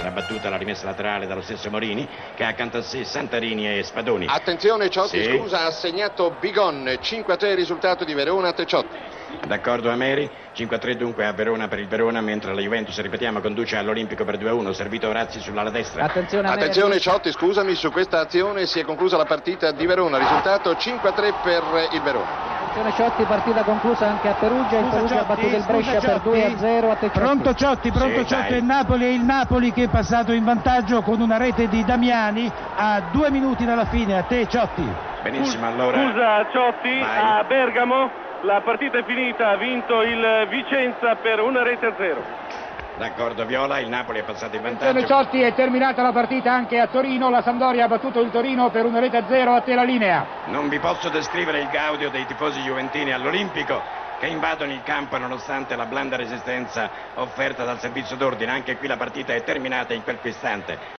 Sarà battuta la rimessa laterale dallo stesso Morini che ha accanto a sé Santarini e Spadoni. Attenzione, Ciotti, Sì. scusa, ha segnato Bigon, 5-3 il risultato di Verona, Teciotti. D'accordo Ameri? 5-3 dunque a Verona per il Verona, mentre la Juventus, ripetiamo, conduce all'Olimpico per 2-1, servito Orazzi sull'ala destra. Attenzione a Attenzione, Ciotti, scusami, su questa azione si è conclusa la partita di Verona, risultato 5-3 per il Verona. Attenzione Ciotti, partita conclusa anche a Perugia, il Perugia ha battuto il Brescia per Ciotti. 2 a 0 a te Ciotti. Pronto Ciotti, pronto Sì, Ciotti il Napoli e il Napoli che è passato in vantaggio con una rete di Damiani a due minuti dalla fine, a te Ciotti. Benissimo, allora. Scusa Ciotti, Vai. a Bergamo la partita è finita, ha vinto il Vicenza per una rete a zero. D'accordo Viola, il Napoli è passato in vantaggio. Ciotti, è terminata la partita anche a Torino, la Sampdoria ha battuto il Torino per una rete a zero, a te la linea. Non vi posso descrivere il gaudio dei tifosi juventini all'Olimpico che invadono il campo nonostante la blanda resistenza offerta dal servizio d'ordine. Anche qui la partita è terminata in quel istante.